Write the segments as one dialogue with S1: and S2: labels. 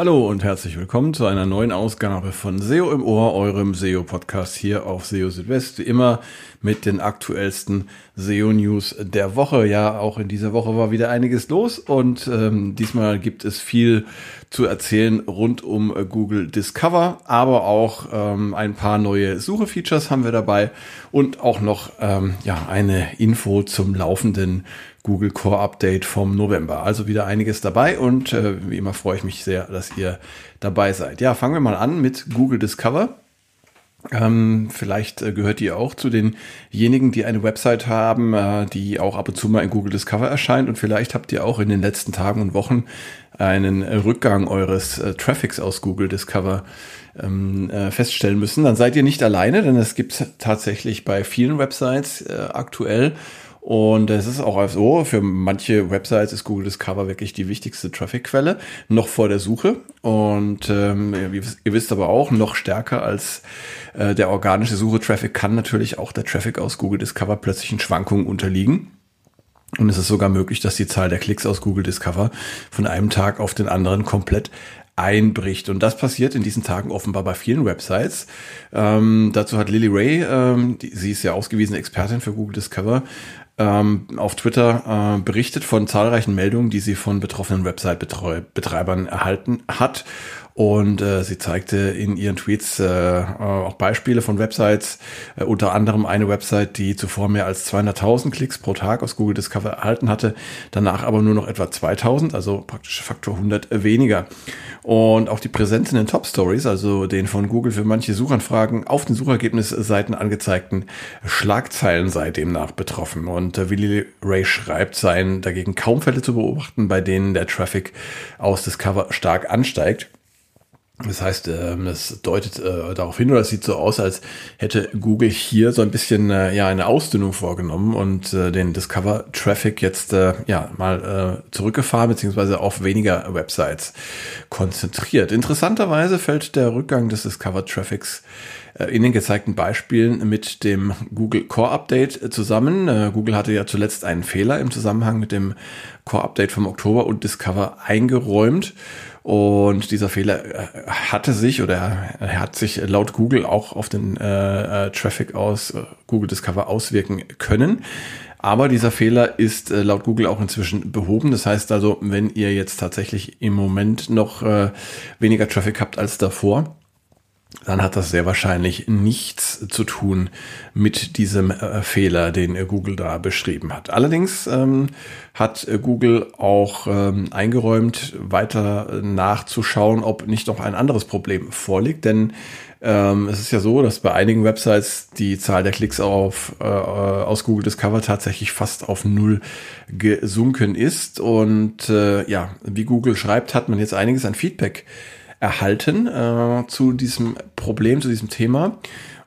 S1: Hallo und herzlich willkommen zu einer neuen Ausgabe von SEO im Ohr, eurem SEO-Podcast hier auf SEO Südwest. Wie immer mit den aktuellsten SEO-News der Woche. Ja, auch in dieser Woche war wieder einiges los und ähm, diesmal gibt es viel zu erzählen rund um Google Discover, aber auch ähm, ein paar neue Suche-Features haben wir dabei und auch noch ähm, ja, eine Info zum laufenden Google Core Update vom November. Also wieder einiges dabei und äh, wie immer freue ich mich sehr, dass ihr dabei seid. Ja, fangen wir mal an mit Google Discover. Ähm, vielleicht äh, gehört ihr auch zu denjenigen, die eine Website haben, äh, die auch ab und zu mal in Google Discover erscheint und vielleicht habt ihr auch in den letzten Tagen und Wochen einen Rückgang eures äh, Traffics aus Google Discover ähm, äh, feststellen müssen. Dann seid ihr nicht alleine, denn es gibt tatsächlich bei vielen Websites äh, aktuell und es ist auch so, für manche Websites ist Google Discover wirklich die wichtigste Traffic-Quelle, noch vor der Suche. Und ähm, ihr, ihr, wisst aber auch, noch stärker als äh, der organische Suche-Traffic kann natürlich auch der Traffic aus Google Discover plötzlichen Schwankungen unterliegen. Und es ist sogar möglich, dass die Zahl der Klicks aus Google Discover von einem Tag auf den anderen komplett einbricht. Und das passiert in diesen Tagen offenbar bei vielen Websites. Ähm, dazu hat Lily Ray, ähm, die, sie ist ja ausgewiesene Expertin für Google Discover, ähm, auf Twitter äh, berichtet von zahlreichen Meldungen, die sie von betroffenen Website-Betreibern erhalten hat. Und äh, sie zeigte in ihren Tweets äh, auch Beispiele von Websites, äh, unter anderem eine Website, die zuvor mehr als 200.000 Klicks pro Tag aus Google Discover erhalten hatte, danach aber nur noch etwa 2.000, also praktisch Faktor 100 weniger. Und auch die Präsenz in den Top Stories, also den von Google für manche Suchanfragen auf den Suchergebnisseiten angezeigten Schlagzeilen sei demnach betroffen. Und äh, Willy Ray schreibt, seien dagegen kaum Fälle zu beobachten, bei denen der Traffic aus Discover stark ansteigt. Das heißt, ähm, das deutet äh, darauf hin, oder es sieht so aus, als hätte Google hier so ein bisschen äh, ja eine Ausdünnung vorgenommen und äh, den Discover Traffic jetzt ja mal zurückgefahren beziehungsweise auf weniger Websites konzentriert. Interessanterweise fällt der Rückgang des Discover Traffics in den gezeigten Beispielen mit dem Google Core Update zusammen. Google hatte ja zuletzt einen Fehler im Zusammenhang mit dem Core Update vom Oktober und Discover eingeräumt. Und dieser Fehler äh, hatte sich oder er hat sich laut Google auch auf den äh, äh, Traffic aus äh, Google Discover auswirken können. Aber dieser Fehler ist äh, laut Google auch inzwischen behoben. Das heißt also, wenn ihr jetzt tatsächlich im Moment noch äh, weniger Traffic habt als davor, dann hat das sehr wahrscheinlich nichts zu tun mit diesem äh, Fehler, den äh, Google da beschrieben hat. Allerdings ähm, hat äh, Google auch ähm, eingeräumt, weiter nachzuschauen, ob nicht noch ein anderes Problem vorliegt, denn ähm, es ist ja so, dass bei einigen Websites die Zahl der Klicks auf, äh, aus Google Discover tatsächlich fast auf Null gesunken ist. Und äh, ja, wie Google schreibt, hat man jetzt einiges an Feedback erhalten äh, zu diesem Problem, zu diesem Thema.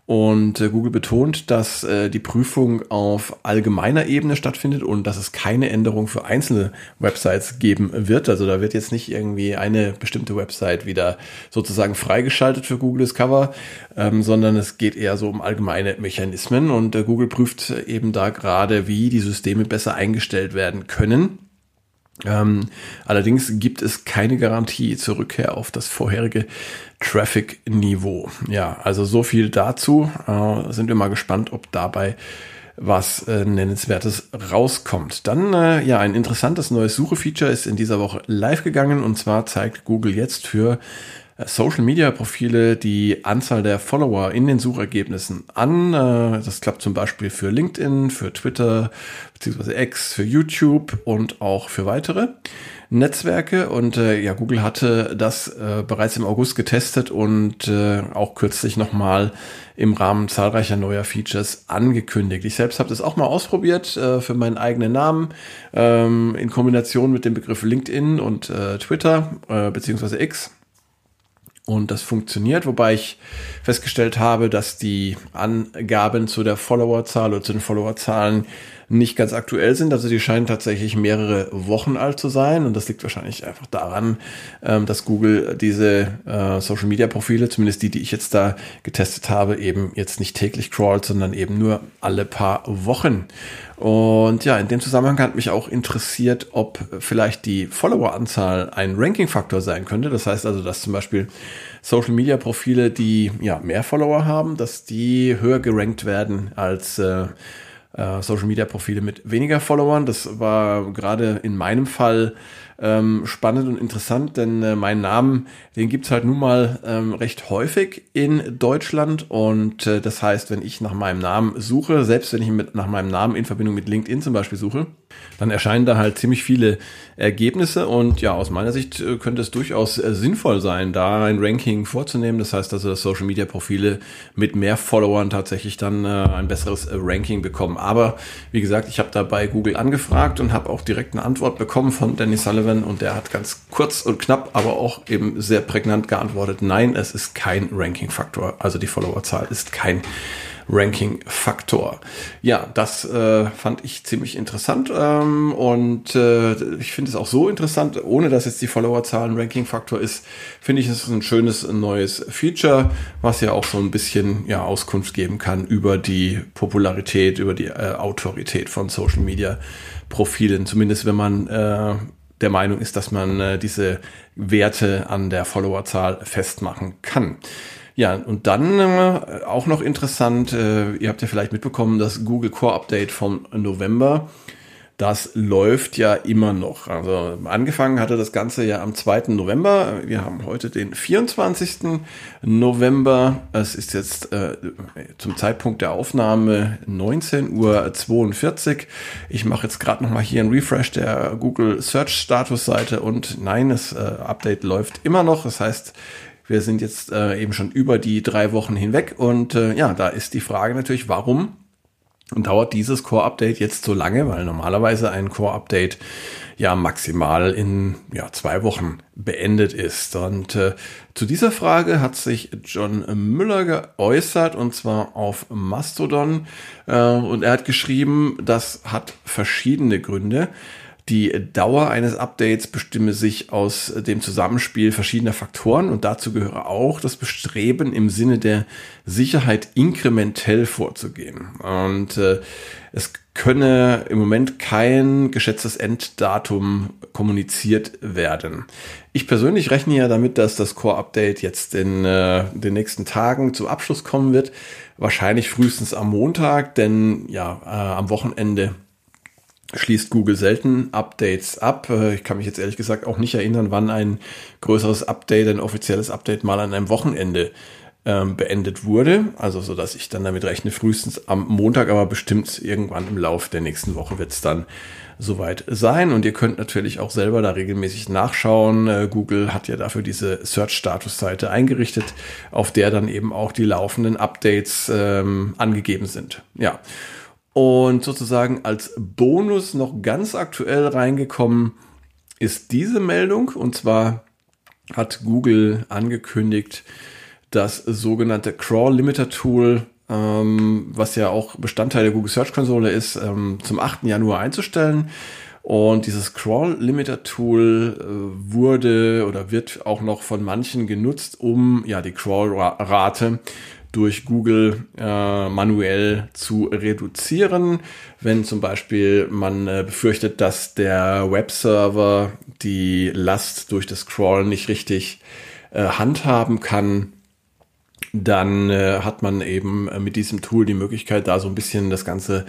S1: Und äh, Google betont, dass äh, die Prüfung auf allgemeiner Ebene stattfindet und dass es keine Änderung für einzelne Websites geben wird. Also da wird jetzt nicht irgendwie eine bestimmte Website wieder sozusagen freigeschaltet für Google Discover, ähm, sondern es geht eher so um allgemeine Mechanismen. Und äh, Google prüft eben da gerade, wie die Systeme besser eingestellt werden können ähm, allerdings gibt es keine Garantie zur Rückkehr auf das vorherige Traffic-Niveau. Ja, also so viel dazu. Äh, sind wir mal gespannt, ob dabei was äh, nennenswertes rauskommt. Dann äh, ja, ein interessantes neues Suche-Feature ist in dieser Woche live gegangen und zwar zeigt Google jetzt für äh, Social Media Profile die Anzahl der Follower in den Suchergebnissen an. Äh, das klappt zum Beispiel für LinkedIn, für Twitter, beziehungsweise X, für YouTube und auch für weitere Netzwerke. Und äh, ja, Google hatte das äh, bereits im August getestet und äh, auch kürzlich nochmal im Rahmen zahlreicher neuer Features angekündigt. Ich selbst habe das auch mal ausprobiert äh, für meinen eigenen Namen ähm, in Kombination mit dem Begriff LinkedIn und äh, Twitter äh, beziehungsweise X. Und das funktioniert, wobei ich festgestellt habe, dass die Angaben zu der Followerzahl oder zu den Followerzahlen nicht ganz aktuell sind. Also die scheinen tatsächlich mehrere Wochen alt zu sein. Und das liegt wahrscheinlich einfach daran, ähm, dass Google diese äh, Social-Media-Profile, zumindest die, die ich jetzt da getestet habe, eben jetzt nicht täglich crawlt, sondern eben nur alle paar Wochen. Und ja, in dem Zusammenhang hat mich auch interessiert, ob vielleicht die Follower-Anzahl ein Ranking-Faktor sein könnte. Das heißt also, dass zum Beispiel Social Media Profile, die ja mehr Follower haben, dass die höher gerankt werden als äh, äh, Social Media Profile mit weniger Followern. Das war gerade in meinem Fall ähm, spannend und interessant, denn äh, meinen Namen, den gibt's halt nun mal ähm, recht häufig in Deutschland. Und äh, das heißt, wenn ich nach meinem Namen suche, selbst wenn ich mit, nach meinem Namen in Verbindung mit LinkedIn zum Beispiel suche, dann erscheinen da halt ziemlich viele Ergebnisse. Und ja, aus meiner Sicht äh, könnte es durchaus äh, sinnvoll sein, da ein Ranking vorzunehmen. Das heißt also, dass Social Media Profile mit mehr Followern tatsächlich dann äh, ein besseres Ranking bekommen. Aber wie gesagt, ich habe da bei Google angefragt und habe auch direkt eine Antwort bekommen von Danny Sullivan und der hat ganz kurz und knapp, aber auch eben sehr prägnant geantwortet, nein, es ist kein Ranking-Faktor. Also die Followerzahl ist kein Ranking-Faktor. Ja, das äh, fand ich ziemlich interessant ähm, und äh, ich finde es auch so interessant, ohne dass jetzt die Followerzahl ein Ranking-Faktor ist, finde ich es ein schönes neues Feature, was ja auch so ein bisschen ja, Auskunft geben kann über die Popularität, über die äh, Autorität von Social Media Profilen, zumindest wenn man äh, der Meinung ist, dass man äh, diese Werte an der Followerzahl festmachen kann. Ja, und dann äh, auch noch interessant, äh, ihr habt ja vielleicht mitbekommen, das Google Core Update vom November, das läuft ja immer noch. Also angefangen hatte das Ganze ja am 2. November. Wir haben heute den 24. November. Es ist jetzt äh, zum Zeitpunkt der Aufnahme 19.42 Uhr. Ich mache jetzt gerade nochmal hier einen Refresh der Google Search Status Seite und nein, das äh, Update läuft immer noch. Das heißt, wir sind jetzt äh, eben schon über die drei Wochen hinweg und äh, ja, da ist die Frage natürlich, warum dauert dieses Core-Update jetzt so lange? Weil normalerweise ein Core-Update ja maximal in ja, zwei Wochen beendet ist. Und äh, zu dieser Frage hat sich John Müller geäußert und zwar auf Mastodon äh, und er hat geschrieben, das hat verschiedene Gründe. Die Dauer eines Updates bestimme sich aus dem Zusammenspiel verschiedener Faktoren und dazu gehöre auch das Bestreben im Sinne der Sicherheit inkrementell vorzugehen. Und äh, es könne im Moment kein geschätztes Enddatum kommuniziert werden. Ich persönlich rechne ja damit, dass das Core-Update jetzt in äh, den nächsten Tagen zum Abschluss kommen wird. Wahrscheinlich frühestens am Montag, denn ja, äh, am Wochenende schließt Google selten Updates ab. Äh, ich kann mich jetzt ehrlich gesagt auch nicht erinnern, wann ein größeres Update, ein offizielles Update mal an einem Wochenende ähm, beendet wurde. Also so, dass ich dann damit rechne, frühestens am Montag, aber bestimmt irgendwann im Laufe der nächsten Woche wird es dann soweit sein. Und ihr könnt natürlich auch selber da regelmäßig nachschauen. Äh, Google hat ja dafür diese Search-Status-Seite eingerichtet, auf der dann eben auch die laufenden Updates ähm, angegeben sind. Ja. Und sozusagen als Bonus noch ganz aktuell reingekommen ist diese Meldung. Und zwar hat Google angekündigt, das sogenannte Crawl Limiter Tool, ähm, was ja auch Bestandteil der Google Search Konsole ist, ähm, zum 8. Januar einzustellen. Und dieses Crawl Limiter Tool äh, wurde oder wird auch noch von manchen genutzt, um ja die Crawl-Rate durch Google äh, manuell zu reduzieren. Wenn zum Beispiel man äh, befürchtet, dass der Webserver die Last durch das Crawlen nicht richtig äh, handhaben kann, dann äh, hat man eben äh, mit diesem Tool die Möglichkeit, da so ein bisschen das Ganze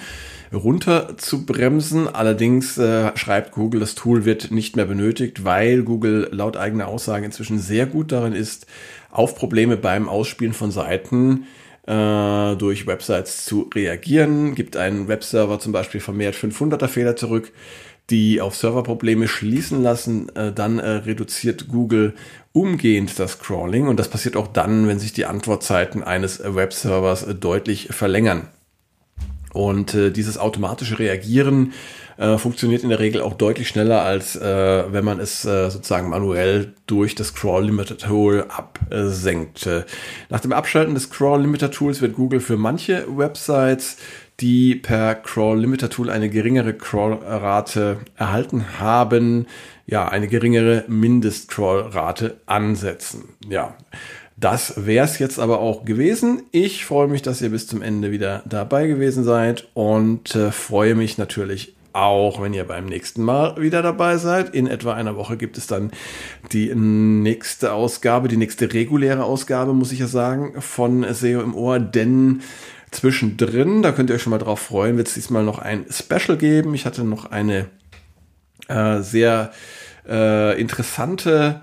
S1: runter zu bremsen. Allerdings äh, schreibt Google, das Tool wird nicht mehr benötigt, weil Google laut eigener Aussage inzwischen sehr gut darin ist, auf Probleme beim Ausspielen von Seiten äh, durch Websites zu reagieren. Gibt einen Webserver zum Beispiel vermehrt 500er Fehler zurück, die auf Serverprobleme schließen lassen, äh, dann äh, reduziert Google umgehend das Crawling und das passiert auch dann, wenn sich die Antwortzeiten eines Webservers äh, deutlich verlängern. Und äh, dieses automatische Reagieren äh, funktioniert in der Regel auch deutlich schneller, als äh, wenn man es äh, sozusagen manuell durch das Crawl Limiter Tool absenkt. Nach dem Abschalten des Crawl Limiter Tools wird Google für manche Websites die per Crawl Limiter Tool eine geringere Crawl-Rate erhalten haben, ja, eine geringere Mindest-Crawl-Rate ansetzen. Ja. Das wäre es jetzt aber auch gewesen. Ich freue mich, dass ihr bis zum Ende wieder dabei gewesen seid und äh, freue mich natürlich auch, wenn ihr beim nächsten Mal wieder dabei seid. In etwa einer Woche gibt es dann die nächste Ausgabe, die nächste reguläre Ausgabe, muss ich ja sagen, von SEO im Ohr, denn zwischendrin, da könnt ihr euch schon mal drauf freuen, wird es diesmal noch ein Special geben. Ich hatte noch eine äh, sehr äh, interessante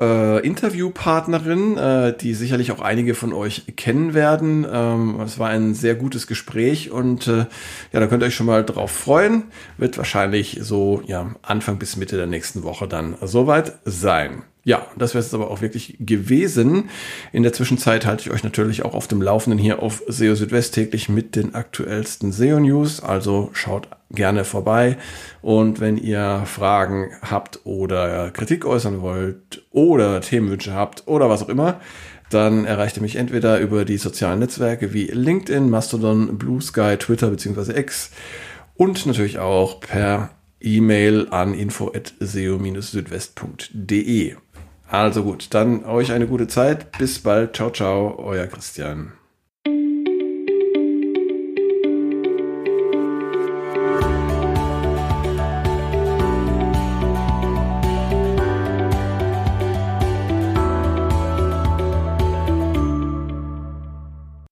S1: äh, Interviewpartnerin, äh, die sicherlich auch einige von euch kennen werden. Ähm, es war ein sehr gutes Gespräch und äh, ja, da könnt ihr euch schon mal drauf freuen. Wird wahrscheinlich so ja Anfang bis Mitte der nächsten Woche dann soweit sein. Ja, das wäre es aber auch wirklich gewesen. In der Zwischenzeit halte ich euch natürlich auch auf dem Laufenden hier auf SEO Südwest täglich mit den aktuellsten SEO News. Also schaut gerne vorbei. Und wenn ihr Fragen habt oder Kritik äußern wollt oder Themenwünsche habt oder was auch immer, dann erreicht ihr mich entweder über die sozialen Netzwerke wie LinkedIn, Mastodon, Blue Sky, Twitter bzw. X und natürlich auch per E-Mail an info@seo-südwest.de. Also gut, dann euch eine gute Zeit. Bis bald. Ciao, ciao, euer Christian.